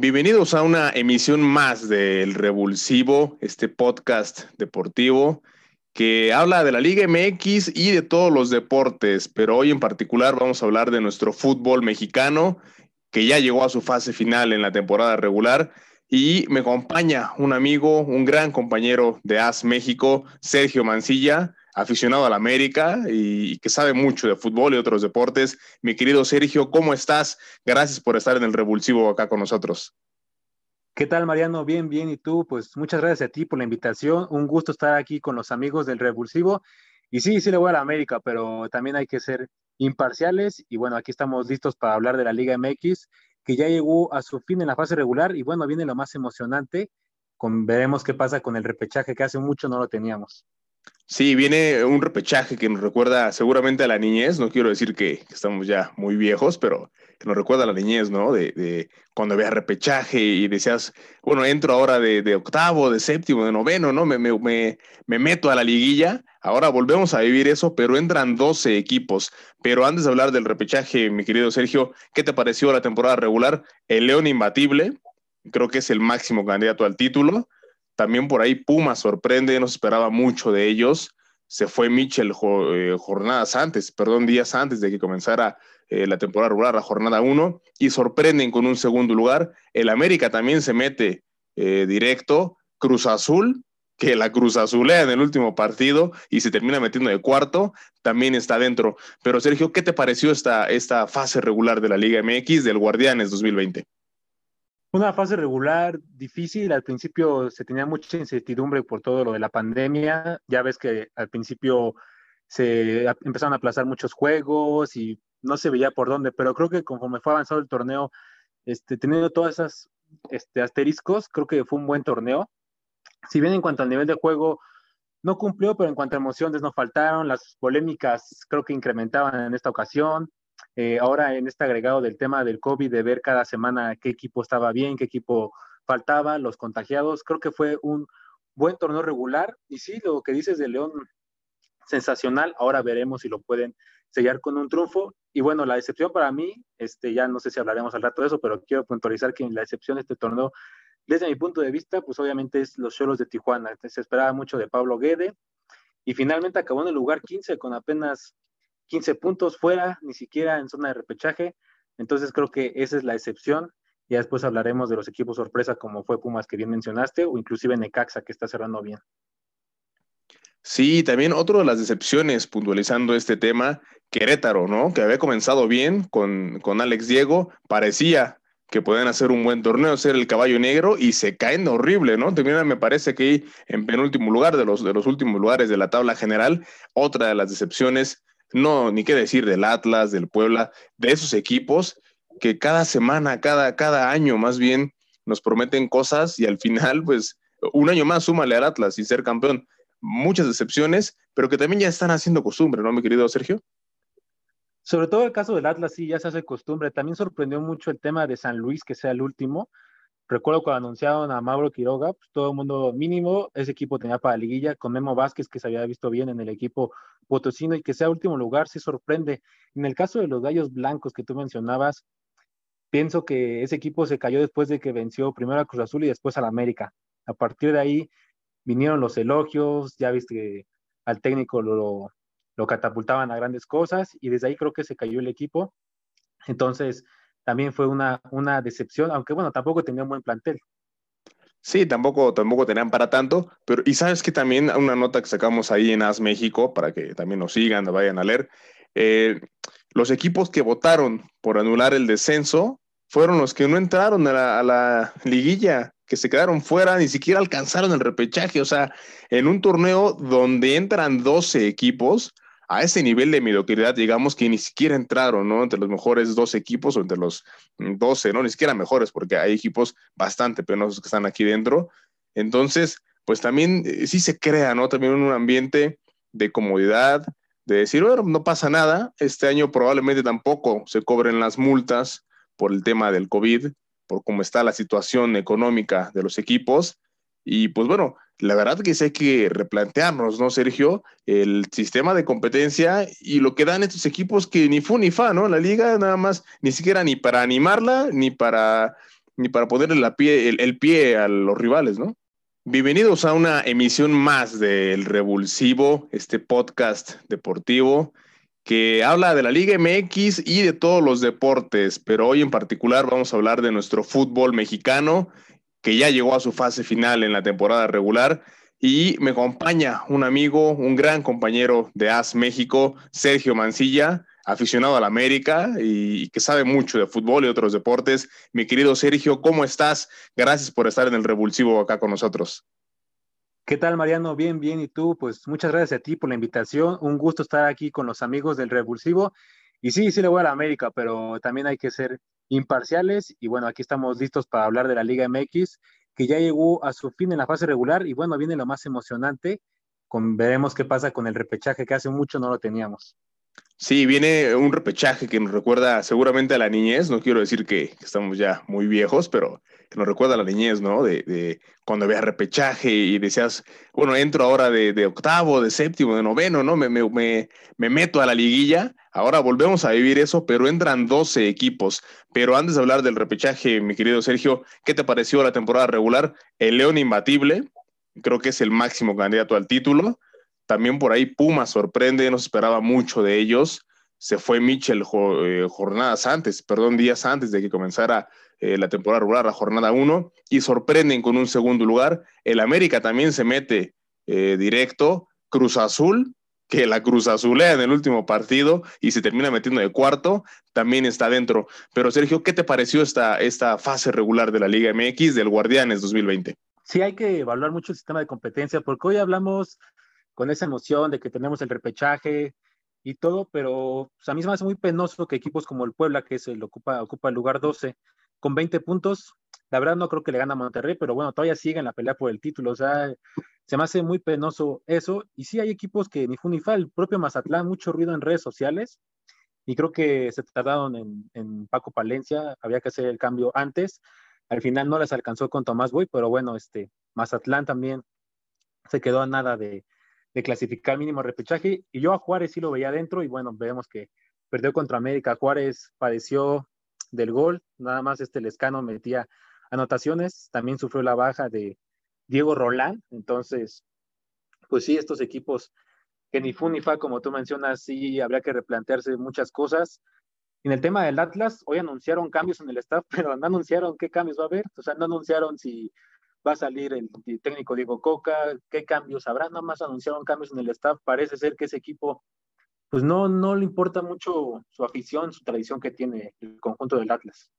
Bienvenidos a una emisión más del Revulsivo, este podcast deportivo que habla de la Liga MX y de todos los deportes, pero hoy en particular vamos a hablar de nuestro fútbol mexicano que ya llegó a su fase final en la temporada regular. Y me acompaña un amigo, un gran compañero de AS México, Sergio Mancilla, aficionado a la América y, que sabe mucho de fútbol y otros deportes. Mi querido Sergio, ¿cómo estás? Gracias por estar en el Revulsivo acá con nosotros. ¿Qué tal, Mariano? Bien, bien. ¿Y tú? Pues muchas gracias a ti por la invitación. Un gusto estar aquí con los amigos del Revulsivo. Y sí, sí le voy a la América, pero también hay que ser imparciales. Y bueno, aquí estamos listos para hablar de la Liga MX que ya llegó a su fin en la fase regular y bueno, viene lo más emocionante, con, veremos qué pasa con el repechaje que hace mucho no lo teníamos. Sí, viene un repechaje que nos recuerda seguramente a la niñez, no quiero decir que, estamos ya muy viejos, pero que nos recuerda a la niñez, ¿no? De, cuando había repechaje y decías, bueno, entro ahora de, octavo, de séptimo, de noveno, ¿no? Me, me, me, meto a la liguilla, ahora volvemos a vivir eso, pero entran 12 equipos. Pero antes de hablar del repechaje, mi querido Sergio, ¿qué te pareció la temporada regular? El León imbatible, creo que es el máximo candidato al título también por ahí Puma sorprende, no se esperaba mucho de ellos. Se fue Mitchell eh, jornadas antes, perdón, días antes de que comenzara eh, la temporada regular, la jornada 1, y sorprenden con un segundo lugar. El América también se mete eh, directo. Cruz Azul, que la Cruz Azulea en el último partido y se termina metiendo de cuarto, también está dentro. Pero Sergio, ¿qué te pareció esta, esta fase regular de la Liga MX del Guardianes 2020? Una fase regular difícil, al principio se tenía mucha incertidumbre por todo lo de la pandemia, ya ves que al principio se empezaron a aplazar muchos juegos y no se veía por dónde, pero creo que conforme fue avanzado el torneo, este, teniendo todas esas este, asteriscos, creo que fue un buen torneo. Si bien en cuanto al nivel de juego no cumplió, pero en cuanto a emociones no faltaron, las polémicas creo que incrementaban en esta ocasión. Eh, ahora en este agregado del tema del COVID, de ver cada semana qué equipo estaba bien, qué equipo faltaba, los contagiados, creo que fue un buen torneo regular. Y sí, lo que dices de León, sensacional. Ahora veremos si lo pueden sellar con un triunfo. Y bueno, la decepción para mí, este, ya no sé si hablaremos al rato de eso, pero quiero puntualizar que la decepción de este torneo, desde mi punto de vista, pues obviamente es los Cholos de Tijuana. Se esperaba mucho de Pablo Guede y finalmente acabó en el lugar 15 con apenas 15 puntos fuera, ni siquiera en zona de repechaje. Entonces creo que esa es la excepción. Ya después hablaremos de los equipos sorpresa como fue Pumas que bien mencionaste o inclusive Necaxa que está cerrando bien. Sí, también otro de las decepciones puntualizando este tema, Querétaro, ¿no? Que había comenzado bien con, con Alex Diego, parecía que pueden hacer un buen torneo, ser el caballo negro y se caen horrible, ¿no? Termina, me parece que en penúltimo lugar de los, de los últimos lugares de la tabla general. Otra de las decepciones no, ni qué decir del Atlas, del Puebla, de esos equipos que cada semana, cada, cada año más bien nos prometen cosas y al final, pues, un año más súmale al Atlas y ser campeón. Muchas decepciones, pero que también ya están haciendo costumbre, ¿no, mi querido Sergio? Sobre todo el caso del Atlas, sí, ya se hace costumbre. También sorprendió mucho el tema de San Luis, que sea el último recuerdo cuando anunciaron a Mauro Quiroga, pues todo el mundo mínimo, ese equipo tenía para liguilla, con Memo Vázquez, que se había visto bien en el equipo potosino, y que sea último lugar, sí sorprende. En el caso de los Gallos Blancos que tú mencionabas, pienso que ese equipo se cayó después de que venció primero a Cruz Azul y después al América. A partir de ahí vinieron los elogios, ya viste que al técnico lo, lo catapultaban a grandes cosas, y desde ahí creo que se cayó el equipo. Entonces, también fue una, una decepción, aunque bueno, tampoco tenía un buen plantel. Sí, tampoco, tampoco tenían para tanto, pero y sabes que también una nota que sacamos ahí en AS México, para que también nos sigan, vayan a leer, eh, los equipos que votaron por anular el descenso fueron los que no entraron a la, a la, liguilla, que se quedaron fuera, ni siquiera alcanzaron el repechaje, o sea, en un torneo donde entran 12 equipos, a ese nivel de mediocridad, digamos que ni siquiera entraron, ¿no? Entre los mejores dos equipos o entre los 12, ¿no? Ni siquiera mejores, porque hay equipos bastante penosos que están aquí dentro. Entonces, pues también eh, sí se crea, ¿no? También un ambiente de comodidad, de decir, bueno, no pasa nada, este año probablemente tampoco se cobren las multas por el tema del COVID, por cómo está la situación económica de los equipos. Y pues bueno, la verdad que sí hay que replantearnos, ¿no, Sergio? El sistema de competencia y lo que dan estos equipos que ni fu ni fa, ¿no? La liga nada más, ni siquiera ni para animarla, ni para ni para ponerle la pie, el, pie a los rivales, ¿no? Bienvenidos a una emisión más del Revulsivo, este podcast deportivo que habla de la Liga MX y de todos los deportes, pero hoy en particular vamos a hablar de nuestro fútbol mexicano, que ya llegó a su fase final en la temporada regular. Y me acompaña un amigo, un gran compañero de AS México, Sergio Mancilla aficionado a la América y, que sabe mucho de fútbol y otros deportes. Mi querido Sergio, ¿cómo estás? Gracias por estar en el Revulsivo acá con nosotros. ¿Qué tal, Mariano? Bien, bien. ¿Y tú? Pues muchas gracias a ti por la invitación. Un gusto estar aquí con los amigos del Revulsivo. Y sí, sí le voy a la América, pero también hay que ser imparciales. Y bueno, aquí estamos listos para hablar de la Liga MX, que ya llegó a su fin en la fase regular. Y bueno, viene lo más emocionante. Con, veremos qué pasa con el repechaje, que hace mucho no lo teníamos. Sí, viene un repechaje que nos recuerda seguramente a la niñez. No quiero decir que, estamos ya muy viejos, pero que nos recuerda la niñez, ¿no? De, cuando veas repechaje y decías, bueno, entro ahora de, octavo, de séptimo, de noveno, ¿no? Me, me, meto a la liguilla. Ahora volvemos a vivir eso, pero entran 12 equipos. Pero antes de hablar del repechaje, mi querido Sergio, ¿qué te pareció la temporada regular? El León Imbatible, creo que es el máximo candidato al título. También por ahí Puma sorprende, no se esperaba mucho de ellos. Se fue Mitchell eh, jornadas antes, perdón, días antes de que comenzara eh, la temporada regular, la jornada 1, y sorprenden con un segundo lugar. El América también se mete eh, directo. Cruz Azul, que la Cruz Azulea en el último partido y se termina metiendo de cuarto, también está dentro. Pero Sergio, ¿qué te pareció esta, esta fase regular de la Liga MX del Guardianes 2020? Sí, hay que evaluar mucho el sistema de competencia, porque hoy hablamos con esa emoción de que tenemos el repechaje y todo, pero pues, a mí me hace muy penoso que equipos como el Puebla, que es el ocupa, ocupa el lugar 12, con 20 puntos, la verdad no creo que le gane a Monterrey, pero bueno, todavía sigue en la pelea por el título, o sea, se me hace muy penoso eso, y sí hay equipos que ni fue ni fa, el propio Mazatlán, mucho ruido en redes sociales, y creo que se tardaron en, en Paco Palencia, había que hacer el cambio antes, al final no les alcanzó con Tomás Boy, pero bueno, este, Mazatlán también se quedó a nada de, de clasificar mínimo repechaje. Y yo a Juárez sí lo veía adentro y bueno, vemos que perdió contra América. Juárez padeció del gol, nada más este Lescano metía anotaciones, también sufrió la baja de Diego Rolán, entonces, pues sí, estos equipos que ni fu ni fa, como tú mencionas, sí habría que replantearse muchas cosas. En el tema del Atlas, hoy anunciaron cambios en el staff, pero no anunciaron qué cambios va a haber, o sea, no anunciaron si va a salir el técnico Diego Coca, qué cambios habrá, nada más anunciaron cambios en el staff, parece ser que ese equipo pues no, no le importa mucho su afición, su tradición que tiene el conjunto del Atlas.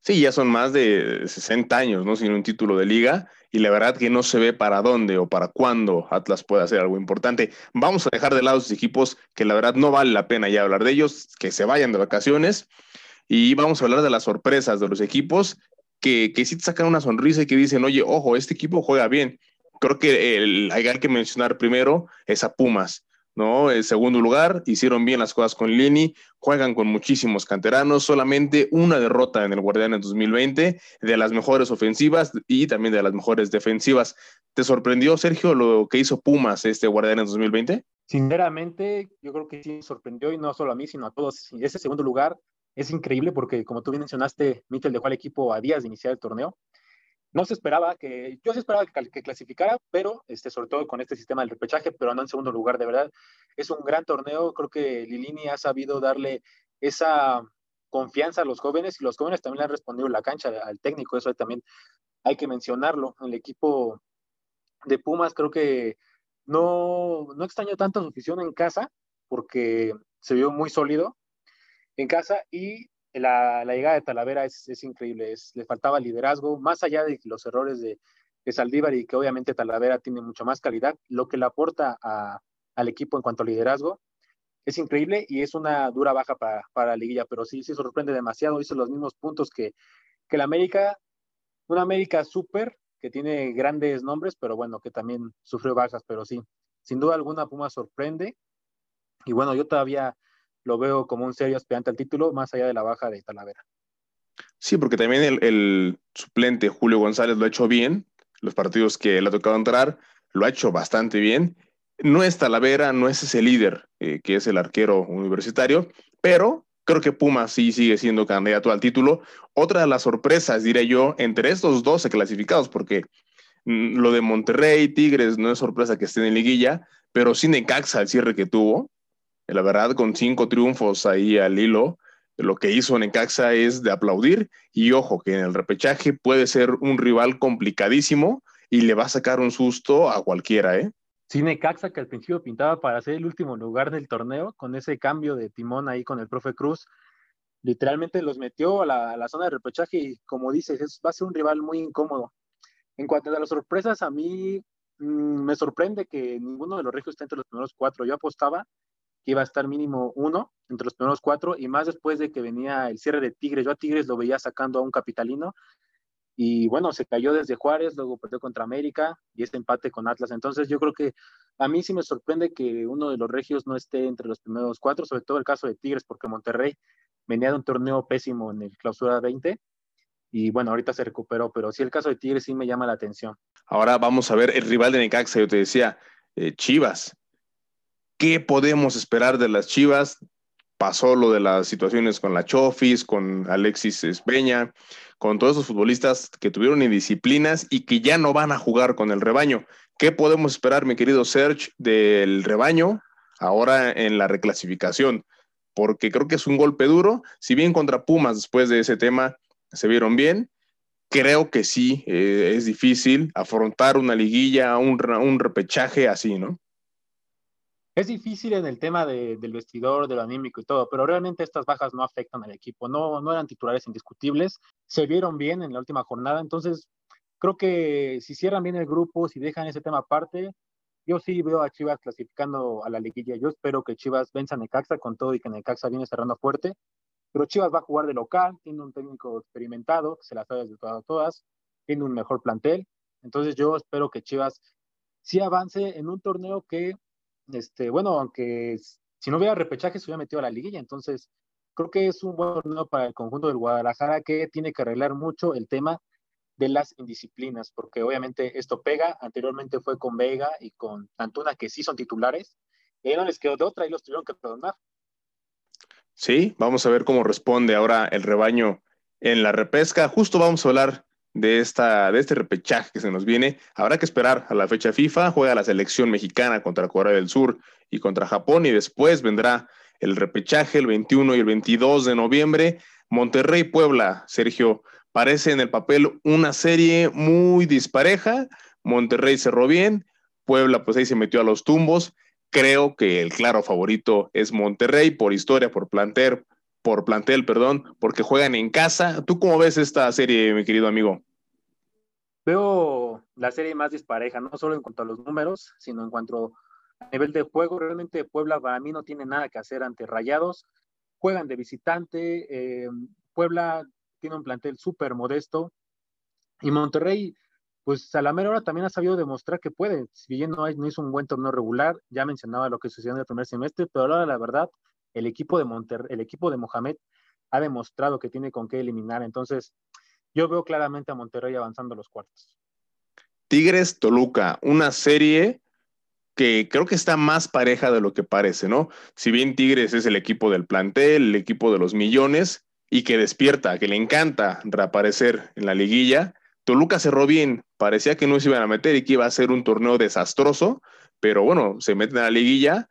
Sí, ya son más de 60 años, ¿no? Sin un título de liga y la verdad que no se ve para dónde o para cuándo Atlas puede hacer algo importante. Vamos a dejar de lado esos equipos que la verdad no vale la pena ya hablar de ellos, que se vayan de vacaciones y vamos a hablar de las sorpresas de los equipos que, que sí te sacan una sonrisa y que dicen, oye, ojo, este equipo juega bien. Creo que hay que mencionar primero es a Pumas, ¿no? En segundo lugar, hicieron bien las cosas con Lini, juegan con muchísimos canteranos, solamente una derrota en el Guardián en 2020, de las mejores ofensivas y también de las mejores defensivas. ¿Te sorprendió, Sergio, lo que hizo Pumas este Guardián en 2020? Sinceramente, yo creo que sí sorprendió y no solo a mí, sino a todos. Ese segundo lugar es increíble porque, como tú bien mencionaste, Mitchell dejó al equipo a días de iniciar el torneo. No se esperaba que, yo se esperaba que, clasificara, pero este, sobre todo con este sistema del repechaje, pero no en segundo lugar, de verdad. Es un gran torneo, creo que Lilini ha sabido darle esa confianza a los jóvenes y los jóvenes también le han respondido la cancha al técnico, eso también hay que mencionarlo. El equipo de Pumas creo que no, no extrañó tanto su afición en casa porque se vio muy sólido, en casa y la, llegada de Talavera es, increíble, es, le faltaba liderazgo, más allá de los errores de, de, Saldívar y que obviamente Talavera tiene mucho más calidad, lo que le aporta al equipo en cuanto a liderazgo es increíble y es una dura baja para, para la liguilla, pero sí, sí sorprende demasiado, hizo los mismos puntos que, que la América, una América súper que tiene grandes nombres, pero bueno, que también sufrió bajas, pero sí, sin duda alguna Puma sorprende. Y bueno, yo todavía lo veo como un serio aspirante al título, más allá de la baja de Talavera. Sí, porque también el, suplente Julio González lo ha hecho bien, los partidos que le ha tocado entrar, lo ha hecho bastante bien. No es Talavera, no es ese líder eh, que es el arquero universitario, pero Creo que Pumas sí sigue siendo candidato al título. Otra de las sorpresas, diré yo, entre estos 12 clasificados, porque mm, lo de Monterrey, Tigres, no es sorpresa que estén en liguilla, pero sí Necaxa el cierre que tuvo, la verdad, con cinco triunfos ahí al hilo, lo que hizo Necaxa es de aplaudir y ojo que en el repechaje puede ser un rival complicadísimo y le va a sacar un susto a cualquiera, ¿eh? Sí, Necaxa que al principio pintaba para ser el último lugar del torneo, con ese cambio de timón ahí con el profe Cruz, literalmente los metió a la, zona de repechaje y como dices, va a ser un rival muy incómodo. En cuanto a las sorpresas, a mí mm, me sorprende que ninguno de los regios esté entre los primeros cuatro. Yo apostaba que iba a estar mínimo uno entre los primeros cuatro, y más después de que venía el cierre de Tigres. Yo a Tigres lo veía sacando a un capitalino, y bueno, se cayó desde Juárez, luego perdió contra América y este empate con Atlas. Entonces yo creo que a mí sí me sorprende que uno de los regios no esté entre los primeros cuatro, sobre todo el caso de Tigres, porque Monterrey venía de un torneo pésimo en el clausura 20 y bueno, ahorita se recuperó, pero sí el caso de Tigres sí me llama la atención. Ahora vamos a ver el rival de Necaxa, yo te decía, eh, Chivas. ¿Qué podemos esperar de las Chivas? Pasó lo de las situaciones con la Chofis, con Alexis Espeña, con todos esos futbolistas que tuvieron indisciplinas y que ya no van a jugar con el rebaño. ¿Qué podemos esperar, mi querido Serge, del rebaño ahora en la reclasificación? Porque creo que es un golpe duro. Si bien contra Pumas después de ese tema se vieron bien, creo que sí eh, es difícil afrontar una liguilla, un, un repechaje así, ¿no? Es difícil en el tema del vestidor, de lo anímico y todo, pero realmente estas bajas no afectan al equipo, no, no eran titulares indiscutibles, se vieron bien en la última jornada, entonces creo que si cierran bien el grupo, si dejan ese tema aparte, yo sí veo a Chivas clasificando a la liguilla, yo espero que Chivas venza a Necaxa con todo y que Necaxa viene cerrando fuerte, pero Chivas va a jugar de local, tiene un técnico experimentado, se las sabe de todas, todas, tiene un mejor plantel, entonces yo espero que Chivas sí avance en un torneo que este, bueno, aunque si no hubiera repechaje se hubiera metido a la liguilla, entonces creo que es un buen torneo para el conjunto del Guadalajara que tiene que arreglar mucho el tema de las indisciplinas, porque obviamente esto pega, anteriormente fue con Vega y con Antuna, que sí son titulares, y no les quedó de otra y los tuvieron que perdonar. Sí, vamos a ver cómo responde ahora el rebaño en la repesca. Justo vamos a hablar de, esta, de este repechaje que se nos viene. Habrá que esperar a la fecha FIFA. Juega la selección mexicana contra Corea del Sur y contra Japón y después vendrá el repechaje el 21 y el 22 de noviembre. Monterrey Puebla, Sergio, parece en el papel una serie muy dispareja. Monterrey cerró bien, Puebla pues ahí se metió a los tumbos. Creo que el claro favorito es Monterrey por historia, por plantel, por plantel, perdón, porque juegan en casa. ¿Tú cómo ves esta serie, mi querido amigo? Veo la serie más dispareja, no solo en cuanto a los números, sino en cuanto a nivel de juego. Realmente Puebla para mí no tiene nada que hacer ante Rayados. Juegan de visitante. Eh, Puebla tiene un plantel súper modesto. Y Monterrey, pues a la mera hora también ha sabido demostrar que puede. Si bien no, no hizo un buen torneo regular, ya mencionaba lo que sucedió en el primer semestre, pero ahora la verdad el equipo de Monter el equipo de Mohamed ha demostrado que tiene con qué eliminar. Entonces, yo veo claramente a Monterrey avanzando los cuartos. Tigres Toluca, una serie que creo que está más pareja de lo que parece, ¿no? Si bien Tigres es el equipo del plantel, el equipo de los millones y que despierta, que le encanta reaparecer en la liguilla, Toluca cerró bien, parecía que no se iban a meter y que iba a ser un torneo desastroso, pero bueno, se meten a la liguilla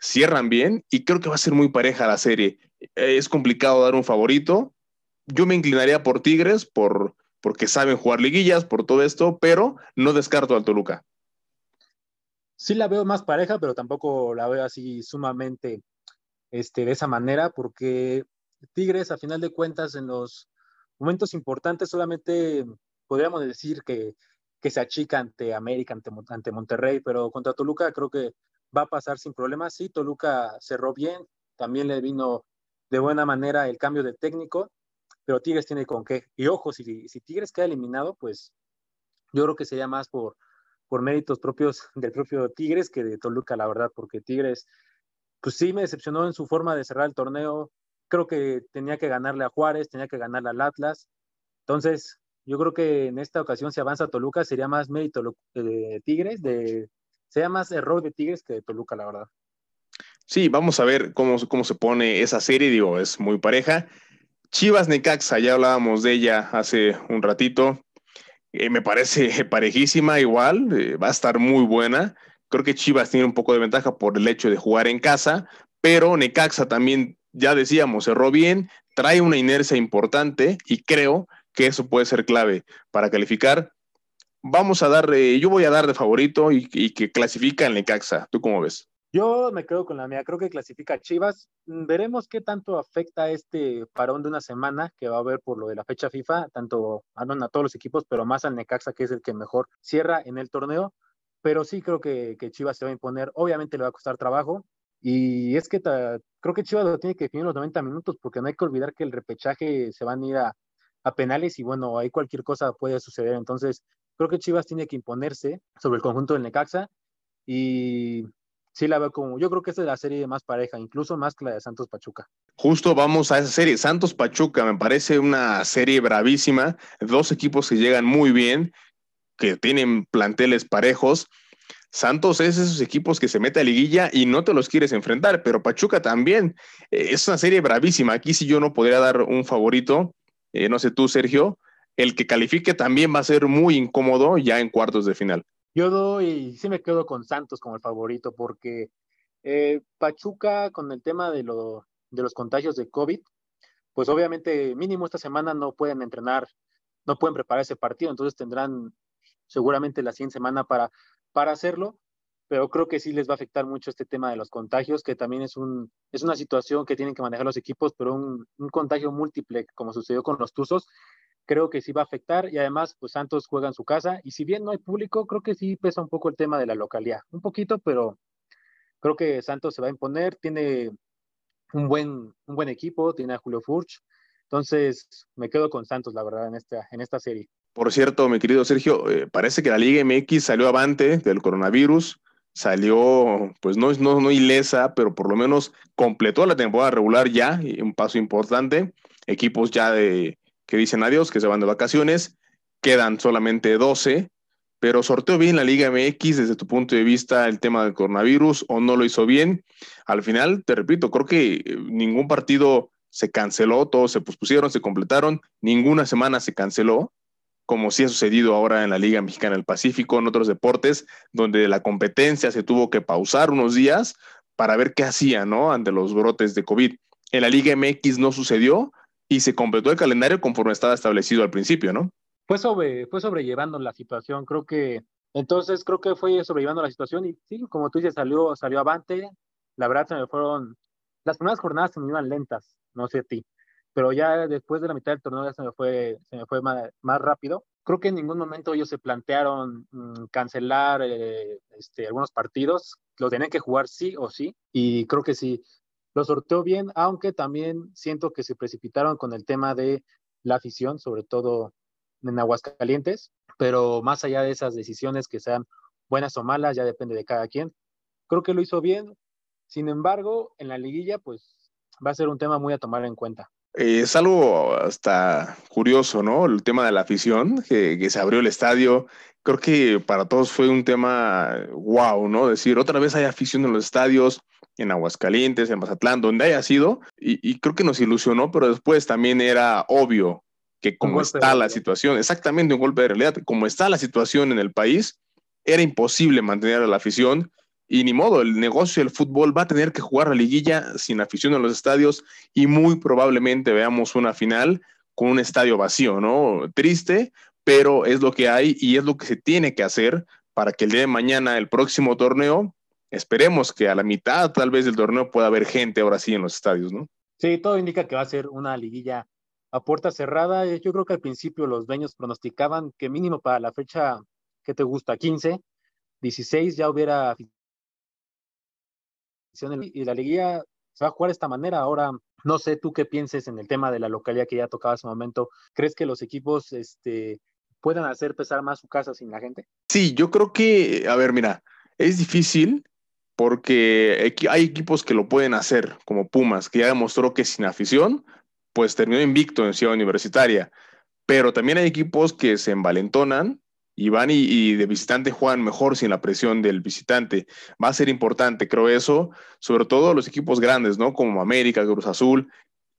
cierran bien y creo que va a ser muy pareja la serie. Es complicado dar un favorito. Yo me inclinaría por Tigres, por, porque saben jugar liguillas, por todo esto, pero no descarto al Toluca. Sí la veo más pareja, pero tampoco la veo así sumamente este, de esa manera, porque Tigres, a final de cuentas, en los momentos importantes solamente podríamos decir que, se achica ante América, ante Monterrey, pero contra Toluca creo que va a pasar sin problemas. Sí, Toluca cerró bien, también le vino de buena manera el cambio de técnico, pero Tigres tiene con qué. Y ojo, si, si Tigres queda eliminado, pues yo creo que sería más por, por méritos propios del propio Tigres que de Toluca, la verdad, porque Tigres, pues sí me decepcionó en su forma de cerrar el torneo. Creo que tenía que ganarle a Juárez, tenía que ganarle al Atlas. Entonces, yo creo que en esta ocasión, si avanza Toluca, sería más mérito de Tigres, de, sea más error de Tigres que de Toluca, la verdad. Sí, vamos a ver cómo, cómo se pone esa serie, digo, es muy pareja. Chivas Necaxa, ya hablábamos de ella hace un ratito. Eh, me parece parejísima igual, eh, va a estar muy buena. Creo que Chivas tiene un poco de ventaja por el hecho de jugar en casa, pero Necaxa también, ya decíamos, cerró bien, trae una inercia importante y creo que eso puede ser clave para calificar. Vamos a dar, yo voy a dar de favorito y, y que clasifica en Necaxa. ¿Tú cómo ves? Yo me quedo con la mía, creo que clasifica Chivas. Mm, veremos qué tanto afecta este parón de una semana que va a haber por lo de la fecha FIFA, tanto a, a todos los equipos, pero más al Necaxa, que es el que mejor cierra en el torneo. Pero sí creo que, que Chivas se va a imponer. Obviamente le va a costar trabajo. Y es que creo que Chivas lo tiene que definir los 90 minutos, porque no hay que olvidar que el repechaje se van a ir a, a penales y bueno, ahí cualquier cosa puede suceder. Entonces, creo que Chivas tiene que imponerse sobre el conjunto del Necaxa. Y sí la veo como, yo creo que esta es la serie más pareja, incluso más que la de Santos Pachuca. Justo vamos a esa serie, Santos Pachuca, me parece una serie bravísima, dos equipos que llegan muy bien, que tienen planteles parejos. Santos es esos equipos que se mete a liguilla y no te los quieres enfrentar, pero Pachuca también. Eh, es una serie bravísima. Aquí sí yo no podría dar un favorito, eh, no sé tú, Sergio. El que califique también va a ser muy incómodo ya en cuartos de final. Yo doy, sí me quedo con Santos como el favorito, porque eh, Pachuca con el tema de, lo, de los contagios de COVID, pues obviamente mínimo esta semana no pueden entrenar, no pueden preparar ese partido, entonces tendrán seguramente la siguiente semana para, para hacerlo, pero creo que sí les va a afectar mucho este tema de los contagios, que también es una situación que tienen que manejar los equipos, pero un, un contagio múltiple, como sucedió con los Tuzos, creo que sí va a afectar y además pues Santos juega en su casa y si bien no hay público, creo que sí pesa un poco el tema de la localidad, un poquito, pero creo que Santos se va a imponer, tiene un buen, un buen equipo, tiene a Julio Furch, entonces me quedo con Santos, la verdad, en esta, en esta serie. Por cierto, mi querido Sergio, eh, parece que la Liga MX salió avante del coronavirus, salió, pues no, no, no ilesa, pero por lo menos completó la temporada regular ya, un paso importante, equipos ya de que dicen adiós, que se van de vacaciones, quedan solamente 12, pero sorteó bien la Liga MX desde tu punto de vista el tema del coronavirus o no lo hizo bien. Al final, te repito, creo que eh, ningún partido se canceló, todos se pospusieron, se completaron, ninguna semana se canceló, como sí ha sucedido ahora en la Liga Mexicana del Pacífico, en otros deportes, donde la competencia se tuvo que pausar unos días para ver qué hacía, ¿no? Ante los brotes de COVID. En la Liga MX no sucedió, y se completó el calendario conforme estaba establecido al principio, ¿no? Fue, sobre, fue sobrellevando la situación, creo que, entonces creo que fue sobrellevando la situación y sí, como tú dices, salió, salió avante, la verdad se me fueron, las primeras jornadas se me iban lentas, no sé a ti, pero ya después de la mitad del torneo ya se me fue, se me fue más, más rápido. Creo que en ningún momento ellos se plantearon mmm, cancelar eh, este, algunos partidos, lo tenían que jugar sí o sí, y creo que sí, lo sorteó bien, aunque también siento que se precipitaron con el tema de la afición, sobre todo en Aguascalientes, pero más allá de esas decisiones que sean buenas o malas, ya depende de cada quien. Creo que lo hizo bien. Sin embargo, en la liguilla, pues va a ser un tema muy a tomar en cuenta. Eh, es algo hasta curioso, ¿no? El tema de la afición, que, que, se abrió el estadio. Creo que para todos fue un tema wow, ¿no? Decir, otra vez hay afición en los estadios, en Aguascalientes, en Mazatlán, donde haya sido, y, y creo que nos ilusionó, pero después también era obvio que como está la situación, exactamente un golpe de realidad, como está la situación en el país, era imposible mantener a la afición y ni modo, el negocio del fútbol va a tener que jugar la liguilla sin afición en los estadios y muy probablemente veamos una final con un estadio vacío, ¿no? Triste, pero es lo que hay y es lo que se tiene que hacer para que el día de mañana, el próximo torneo, esperemos que a la mitad tal vez del torneo pueda haber gente ahora sí en los estadios, ¿no? Sí, todo indica que va a ser una liguilla a puerta cerrada. Yo creo que al principio los dueños pronosticaban que mínimo para la fecha que te gusta, 15, 16 ya hubiera y la liguilla se va a jugar de esta manera. Ahora, no sé tú qué pienses en el tema de la localidad que ya tocaba hace un momento. ¿Crees que los equipos este, puedan hacer pesar más su casa sin la gente? Sí, yo creo que, a ver, mira, es difícil porque hay equipos que lo pueden hacer, como Pumas, que ya demostró que sin afición, pues terminó invicto en Ciudad Universitaria. Pero también hay equipos que se envalentonan y van y, de visitante juegan mejor sin la presión del visitante. Va a ser importante, creo eso, sobre todo los equipos grandes, ¿no? Como América, Cruz Azul,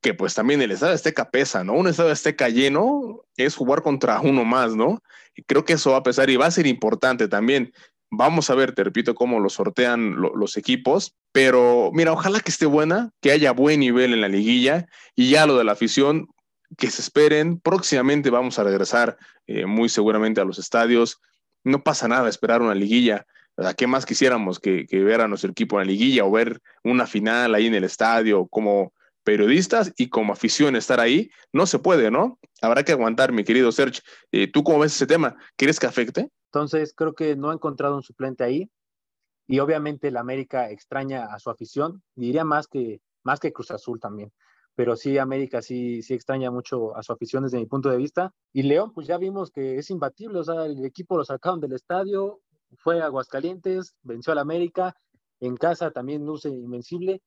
que pues también el Estadio Azteca pesa, ¿no? Un Estadio Azteca lleno es jugar contra uno más, ¿no? Y creo que eso va a pesar y va a ser importante también. Vamos a ver, te repito, cómo lo sortean los equipos, pero mira, ojalá que esté buena, que haya buen nivel en la liguilla y ya lo de la afición, que se esperen. Próximamente vamos a regresar eh, muy seguramente a los estadios. No pasa nada esperar una liguilla. ¿Qué más quisiéramos que, que ver a nuestro equipo en la liguilla o ver una final ahí en el estadio como periodistas y como afición estar ahí? No se puede, ¿no? Habrá que aguantar, mi querido Serge. Eh, ¿Tú cómo ves ese tema? ¿Quieres que afecte? Entonces, creo que no ha encontrado un suplente ahí y obviamente la América extraña a su afición, diría más que, más que Cruz Azul también. Pero sí, América sí, sí extraña mucho a su afición desde mi punto de vista. Y León, pues ya vimos que es imbatible, o sea, el equipo lo sacaron del estadio, fue a Aguascalientes, venció al América, en casa también luce invencible.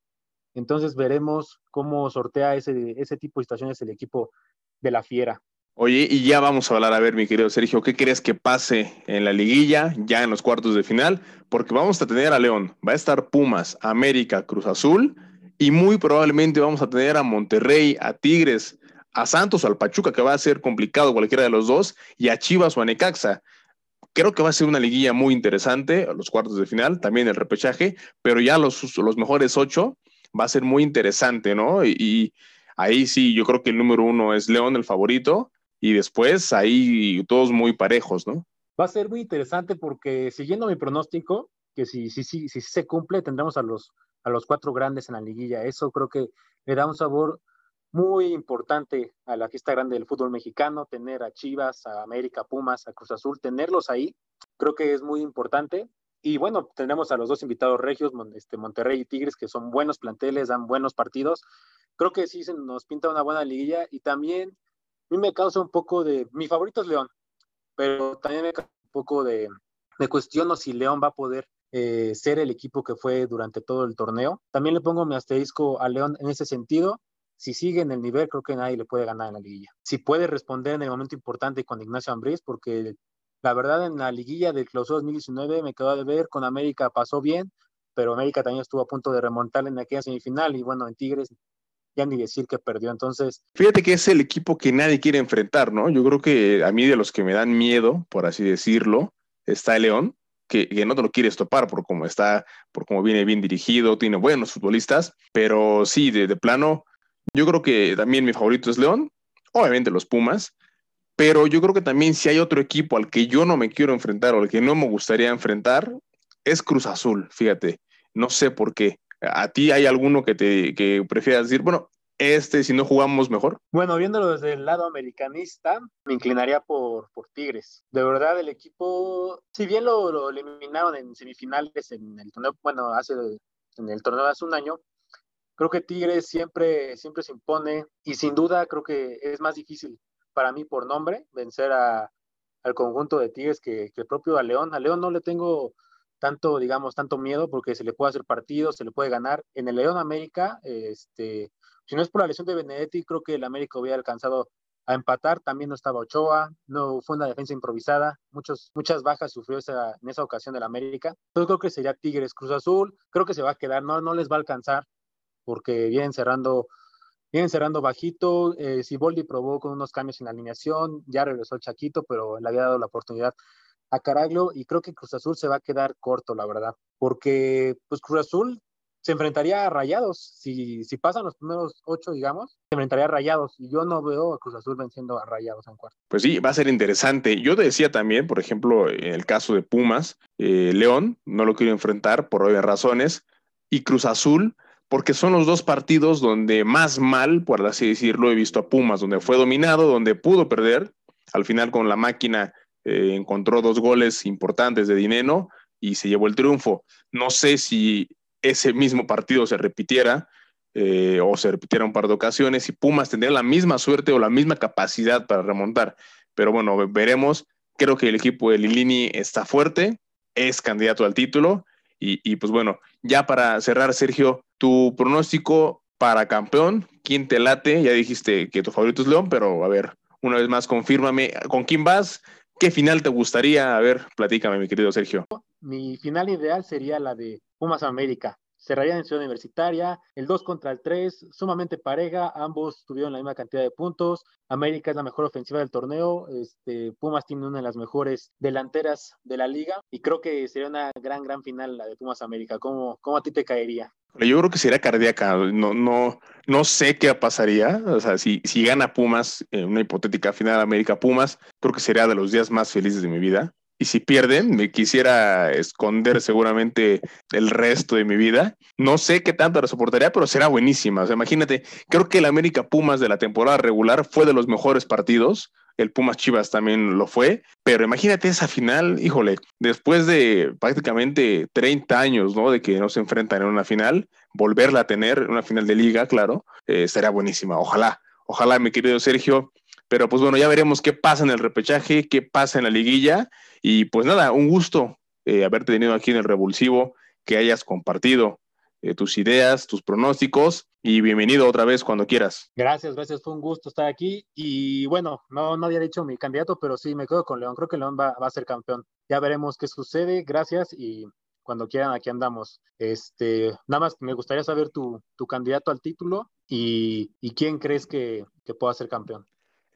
Entonces veremos cómo sortea ese, ese tipo de situaciones el equipo de la Fiera. Oye, y ya vamos a hablar, a ver, mi querido Sergio, ¿qué crees que pase en la liguilla, ya en los cuartos de final? Porque vamos a tener a León, va a estar Pumas, América, Cruz Azul, y muy probablemente vamos a tener a Monterrey, a Tigres, a Santos o al Pachuca, que va a ser complicado cualquiera de los dos, y a Chivas o a Necaxa. Creo que va a ser una liguilla muy interesante, los cuartos de final, también el repechaje, pero ya los, los mejores ocho va a ser muy interesante, ¿no? y ahí sí, yo creo que el número uno es León, el favorito, y después ahí todos muy parejos, ¿no? Va a ser muy interesante porque siguiendo mi pronóstico, que si, si, si, si se cumple, tendremos a los, a los cuatro grandes en la liguilla. Eso creo que le da un sabor muy importante a la fiesta grande del fútbol mexicano, tener a Chivas, a América, Pumas, a Cruz Azul, tenerlos ahí, creo que es muy importante. Y bueno, tenemos a los dos invitados regios, este, Monterrey y Tigres, que son buenos planteles, dan buenos partidos. Creo que sí se nos pinta una buena liguilla y también mí me causa un poco de, mi favorito es León, pero también me causa un poco de, me cuestiono si León va a poder eh, ser el equipo que fue durante todo el torneo. También le pongo mi asterisco a León en ese sentido. Si sigue en el nivel, creo que nadie le puede ganar en la liguilla. Si puede responder en el momento importante con Ignacio Ambriz, porque la verdad en la liguilla del clausura 2019 me quedó de ver, con América pasó bien, pero América también estuvo a punto de remontar en aquella semifinal y bueno, en Tigres ya ni decir que perdió. Entonces. Fíjate que es el equipo que nadie quiere enfrentar, ¿no? Yo creo que a mí de los que me dan miedo, por así decirlo, está León, que, no te lo quieres topar por cómo está, por cómo viene bien dirigido, tiene buenos futbolistas, pero sí, de, de plano, yo creo que también mi favorito es León, obviamente los Pumas, pero yo creo que también si hay otro equipo al que yo no me quiero enfrentar o al que no me gustaría enfrentar, es Cruz Azul, fíjate, no sé por qué. ¿A ti hay alguno que te que prefieras decir, bueno, este, si no jugamos mejor? Bueno, viéndolo desde el lado americanista, me inclinaría por, por Tigres. De verdad, el equipo, si bien lo, lo, eliminaron en semifinales en el torneo, bueno, hace en el torneo hace un año, creo que Tigres siempre, siempre se impone y sin duda creo que es más difícil para mí por nombre vencer a, al conjunto de Tigres que, que el propio a León. A León no le tengo tanto, digamos, tanto miedo porque se le puede hacer partido, se le puede ganar. En el León América, este, si no es por la lesión de Benedetti, creo que el América hubiera alcanzado a empatar. También no estaba Ochoa, no fue una defensa improvisada. Muchos, muchas bajas sufrió esa, en esa ocasión el América. Entonces creo que sería Tigres Cruz Azul. Creo que se va a quedar, no, no les va a alcanzar porque vienen cerrando. Vienen cerrando bajito, eh, Siboldi probó con unos cambios en la alineación, ya regresó el Chaquito, pero le había dado la oportunidad a Caraglio y creo que Cruz Azul se va a quedar corto, la verdad, porque pues Cruz Azul se enfrentaría a Rayados, si, si pasan los primeros ocho, digamos, se enfrentaría a Rayados y yo no veo a Cruz Azul venciendo a Rayados en cuarto. Pues sí, va a ser interesante. Yo decía también, por ejemplo, en el caso de Pumas, eh, León no lo quiero enfrentar por obvias razones y Cruz Azul porque son los dos partidos donde más mal, por así decirlo, he visto a Pumas, donde fue dominado, donde pudo perder, al final con la máquina eh, encontró dos goles importantes de Dineno y se llevó el triunfo. No sé si ese mismo partido se repitiera eh, o se repitiera un par de ocasiones y Pumas tendría la misma suerte o la misma capacidad para remontar. Pero bueno, veremos. Creo que el equipo de Lilini está fuerte, es candidato al título y, y pues bueno, ya para cerrar, Sergio, tu pronóstico para campeón, ¿quién te late? Ya dijiste que tu favorito es León, pero a ver, una vez más, confírmame, ¿con quién vas? ¿Qué final te gustaría? A ver, platícame, mi querido Sergio. Mi final ideal sería la de Pumas América cerrarían en Ciudad Universitaria, el 2 contra el 3, sumamente pareja, ambos tuvieron la misma cantidad de puntos, América es la mejor ofensiva del torneo, este, Pumas tiene una de las mejores delanteras de la liga y creo que sería una gran, gran final la de Pumas América, ¿cómo, cómo a ti te caería? Yo creo que sería cardíaca, no, no, no sé qué pasaría, o sea, si, si gana Pumas, en una hipotética final América Pumas, creo que sería de los días más felices de mi vida y si pierden, me quisiera esconder seguramente el resto de mi vida. No sé qué tanto la soportaría, pero será buenísima. O sea, imagínate, creo que el América Pumas de la temporada regular fue de los mejores partidos. El Pumas Chivas también lo fue, pero imagínate esa final, híjole, después de prácticamente 30 años, ¿no? De que no se enfrentan en una final, volverla a tener, una final de liga, claro, eh, será buenísima. Ojalá, ojalá, mi querido Sergio, pero pues bueno, ya veremos qué pasa en el repechaje, qué pasa en la liguilla. Y pues nada, un gusto eh, haberte tenido aquí en el Revulsivo, que hayas compartido eh, tus ideas, tus pronósticos y bienvenido otra vez cuando quieras. Gracias, gracias, fue un gusto estar aquí y bueno, no, no había dicho mi candidato, pero sí me quedo con León, creo que León va, a ser campeón. Ya veremos qué sucede, gracias y cuando quieran aquí andamos. Este, nada más me gustaría saber tu, candidato al título y, quién crees que, que pueda ser campeón.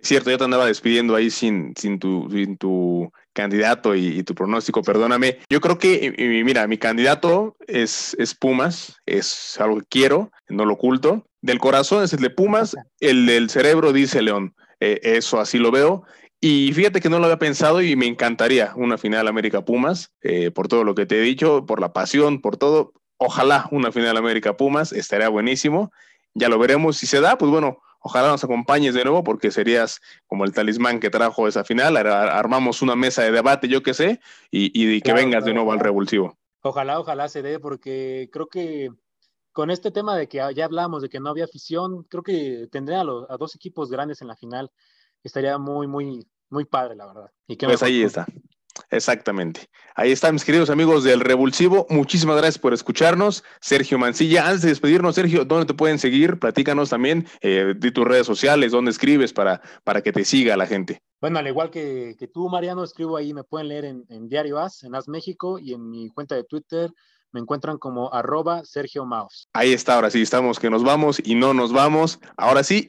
Cierto, yo te andaba despidiendo ahí sin, sin, tu, sin tu candidato y, tu pronóstico, perdóname. Yo creo que, mira, mi candidato es, es Pumas, es algo que quiero, no lo oculto. Del corazón es el de Pumas, el del cerebro dice León. Eh, eso así lo veo. Y fíjate que no lo había pensado y me encantaría una final América Pumas, eh, por todo lo que te he dicho, por la pasión, por todo. Ojalá una final América Pumas, estaría buenísimo. Ya lo veremos si se da, pues bueno, Ojalá nos acompañes de nuevo porque serías como el talismán que trajo esa final. Armamos una mesa de debate, yo qué sé, y, que vengas de nuevo al revulsivo. Ojalá, ojalá se dé porque creo que con este tema de que ya hablamos de que no había afición, creo que tendría a, a dos equipos grandes en la final. Estaría muy, muy, muy padre, la verdad. Y pues ahí está. Exactamente. Ahí están mis queridos amigos del Revulsivo. Muchísimas gracias por escucharnos. Sergio Mancilla, antes de despedirnos, Sergio, ¿dónde te pueden seguir? Platícanos también eh, de tus redes sociales, dónde escribes para, para que te siga la gente. Bueno, al igual que, tú, Mariano, escribo ahí, me pueden leer en, Diario As, en As México y en mi cuenta de Twitter me encuentran como arroba Sergio Maus. Ahí está, ahora sí, estamos que nos vamos y no nos vamos. Ahora sí.